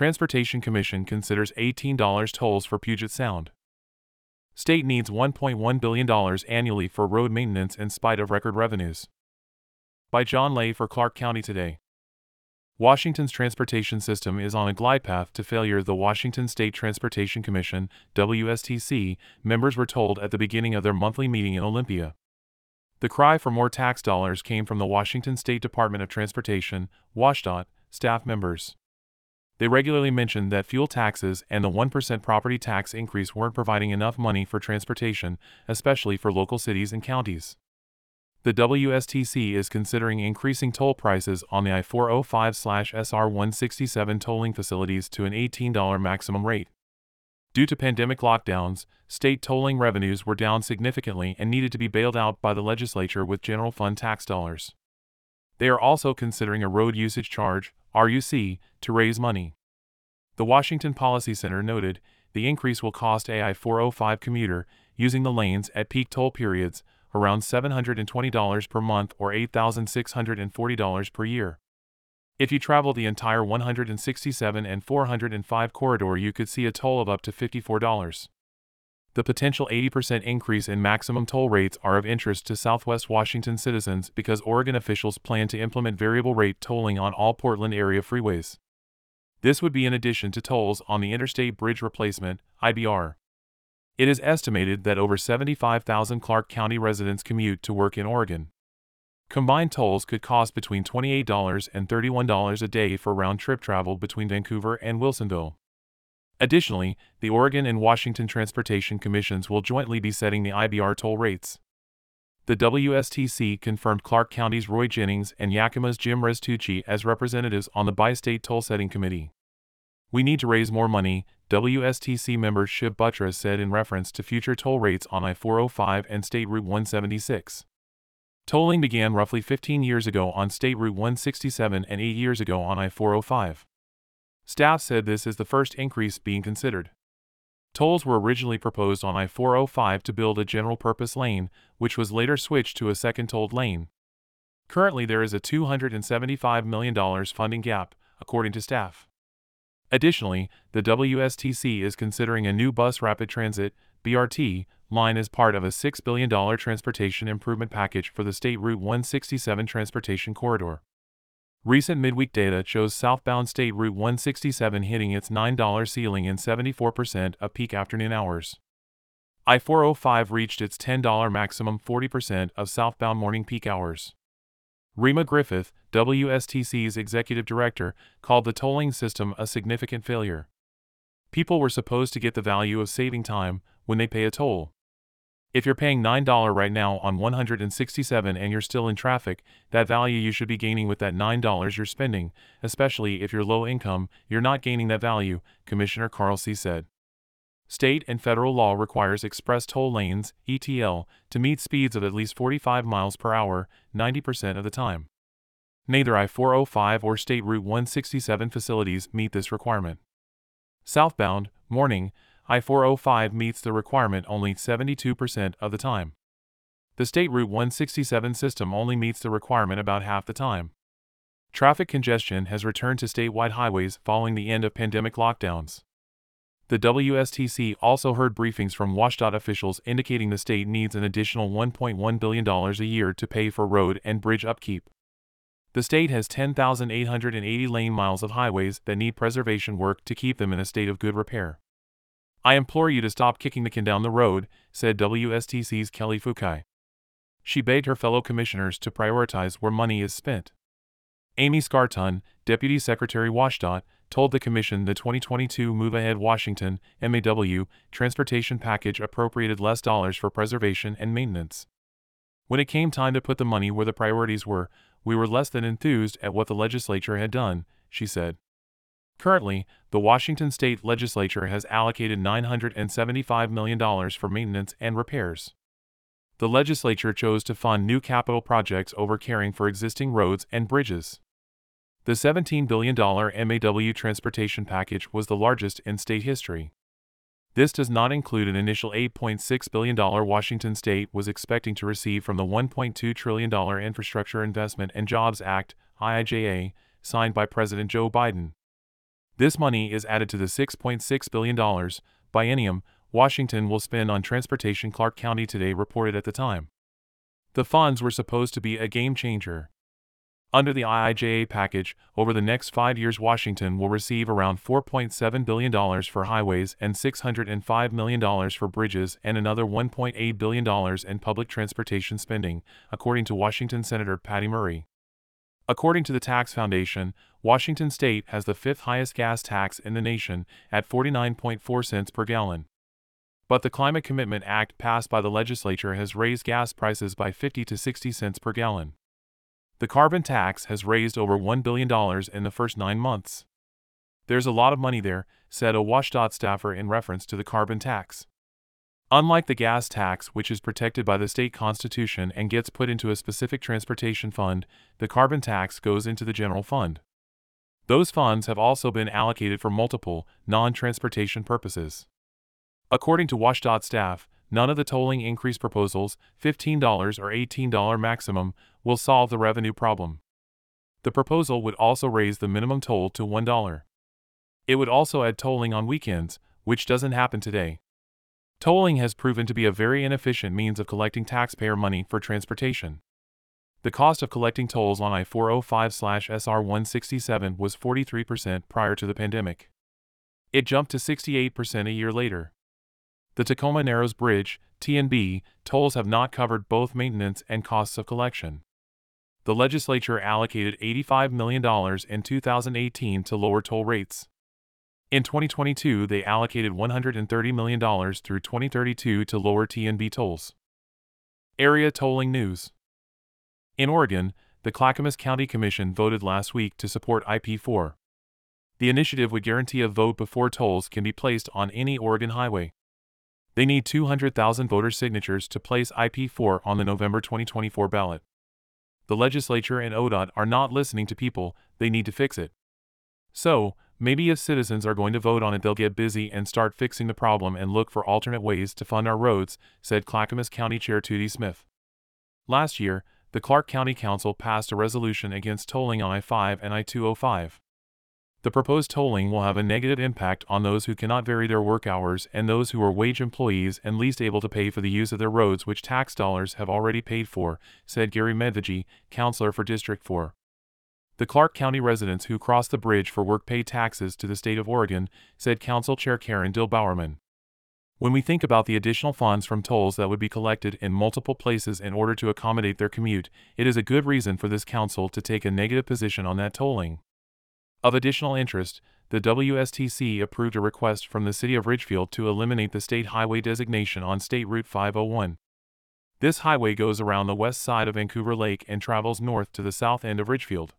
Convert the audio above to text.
Transportation Commission considers $18 tolls for Puget Sound. State needs $1.1 billion annually for road maintenance in spite of record revenues. By John Ley for Clark County Today. Washington's transportation system is on a glide path to failure, the Washington State Transportation Commission, WSTC, members were told at the beginning of their monthly meeting in Olympia. The cry for more tax dollars came from the Washington State Department of Transportation, WSDOT, staff members. They regularly mentioned that fuel taxes and the 1% property tax increase weren't providing enough money for transportation, especially for local cities and counties. The WSTC is considering increasing toll prices on the I 405 SR 167 tolling facilities to an $18 maximum rate. Due to pandemic lockdowns, state tolling revenues were down significantly and needed to be bailed out by the legislature with general fund tax dollars. They are also considering a road usage charge, RUC, to raise money. The Washington Policy Center noted the increase will cost AI 405 commuter using the lanes at peak toll periods around $720 per month or $8,640 per year. If you travel the entire 167 and 405 corridor, you could see a toll of up to $54. The potential 80% increase in maximum toll rates are of interest to Southwest Washington citizens because Oregon officials plan to implement variable rate tolling on all Portland area freeways. This would be in addition to tolls on the Interstate Bridge Replacement IBR. It is estimated that over 75,000 Clark County residents commute to work in Oregon. Combined tolls could cost between $28 and $31 a day for round trip travel between Vancouver and Wilsonville. Additionally, the Oregon and Washington Transportation Commissions will jointly be setting the IBR toll rates. The WSTC confirmed Clark County's Roy Jennings and Yakima's Jim Restucci as representatives on the Bi State Toll Setting Committee. We need to raise more money, WSTC member Shiv Batra said in reference to future toll rates on I 405 and State Route 176. Tolling began roughly 15 years ago on State Route 167 and 8 years ago on I 405. Staff said this is the first increase being considered. Tolls were originally proposed on I 405 to build a general purpose lane, which was later switched to a second tolled lane. Currently, there is a $275 million funding gap, according to staff. Additionally, the WSTC is considering a new bus rapid transit BRT line as part of a $6 billion transportation improvement package for the State Route 167 transportation corridor. Recent midweek data shows southbound State Route 167 hitting its $9 ceiling in 74% of peak afternoon hours. I 405 reached its $10 maximum 40% of southbound morning peak hours. Reema Griffith, WSTC's executive director, called the tolling system a significant failure. People were supposed to get the value of saving time when they pay a toll. If you're paying $9 right now on 167 and you're still in traffic, that value you should be gaining with that $9 you're spending, especially if you're low income, you're not gaining that value, Commissioner Carl C. said. State and federal law requires express toll lanes, ETL, to meet speeds of at least 45 miles per hour 90% of the time. Neither I-405 or State Route 167 facilities meet this requirement. Southbound, morning, I-405 meets the requirement only 72% of the time. The State Route 167 system only meets the requirement about half the time. Traffic congestion has returned to statewide highways following the end of pandemic lockdowns. The WSTC also heard briefings from WSDOT officials indicating the state needs an additional $1.1 billion a year to pay for road and bridge upkeep. The state has 10,880 lane miles of highways that need preservation work to keep them in a state of good repair. I implore you to stop kicking the can down the road, said WSTC's Kelly Fukai. She begged her fellow commissioners to prioritize where money is spent. Amy Scarton, Deputy Secretary WashDOT, told the Commission the 2022 Move Ahead Washington MAW transportation package appropriated less dollars for preservation and maintenance. When it came time to put the money where the priorities were, we were less than enthused at what the legislature had done, she said. Currently, the Washington state legislature has allocated $975 million for maintenance and repairs. The legislature chose to fund new capital projects over caring for existing roads and bridges. The $17 billion MAW transportation package was the largest in state history. This does not include an initial $8.6 billion Washington state was expecting to receive from the $1.2 trillion Infrastructure Investment and Jobs Act, IIJA, signed by President Joe Biden. This money is added to the $6.6 billion biennium Washington will spend on transportation, Clark County today reported at the time. The funds were supposed to be a game changer. Under the IIJA package, over the next five years, Washington will receive around $4.7 billion for highways and $605 million for bridges and another $1.8 billion in public transportation spending, according to Washington Senator Patty Murray. According to the Tax Foundation, Washington state has the fifth highest gas tax in the nation at 49.4 cents per gallon. But the Climate Commitment Act passed by the legislature has raised gas prices by 50 to 60 cents per gallon. The carbon tax has raised over $1 billion in the first nine months. There's a lot of money there, said a WashDOT staffer in reference to the carbon tax. Unlike the gas tax, which is protected by the state constitution and gets put into a specific transportation fund, the carbon tax goes into the general fund. Those funds have also been allocated for multiple, non transportation purposes. According to WashDOT staff, none of the tolling increase proposals, $15 or $18 maximum, will solve the revenue problem. The proposal would also raise the minimum toll to $1. It would also add tolling on weekends, which doesn't happen today. Tolling has proven to be a very inefficient means of collecting taxpayer money for transportation. The cost of collecting tolls on I 405 SR 167 was 43% prior to the pandemic. It jumped to 68% a year later. The Tacoma Narrows Bridge, TNB, tolls have not covered both maintenance and costs of collection. The legislature allocated $85 million in 2018 to lower toll rates. In 2022, they allocated $130 million through 2032 to lower TNB tolls. Area Tolling News In Oregon, the Clackamas County Commission voted last week to support IP4. The initiative would guarantee a vote before tolls can be placed on any Oregon highway. They need 200,000 voter signatures to place IP4 on the November 2024 ballot. The legislature and ODOT are not listening to people, they need to fix it. So, maybe if citizens are going to vote on it, they'll get busy and start fixing the problem and look for alternate ways to fund our roads, said Clackamas County Chair Tootie Smith. Last year, the Clark County Council passed a resolution against tolling on I 5 and I 205. The proposed tolling will have a negative impact on those who cannot vary their work hours and those who are wage employees and least able to pay for the use of their roads which tax dollars have already paid for, said Gary Medvigy, councilor for District 4. The Clark County residents who cross the bridge for work pay taxes to the state of Oregon, said Council Chair Karen Dill Bowerman. When we think about the additional funds from tolls that would be collected in multiple places in order to accommodate their commute, it is a good reason for this council to take a negative position on that tolling. Of additional interest, the WSTC approved a request from the City of Ridgefield to eliminate the state highway designation on State Route 501. This highway goes around the west side of Vancouver Lake and travels north to the south end of Ridgefield.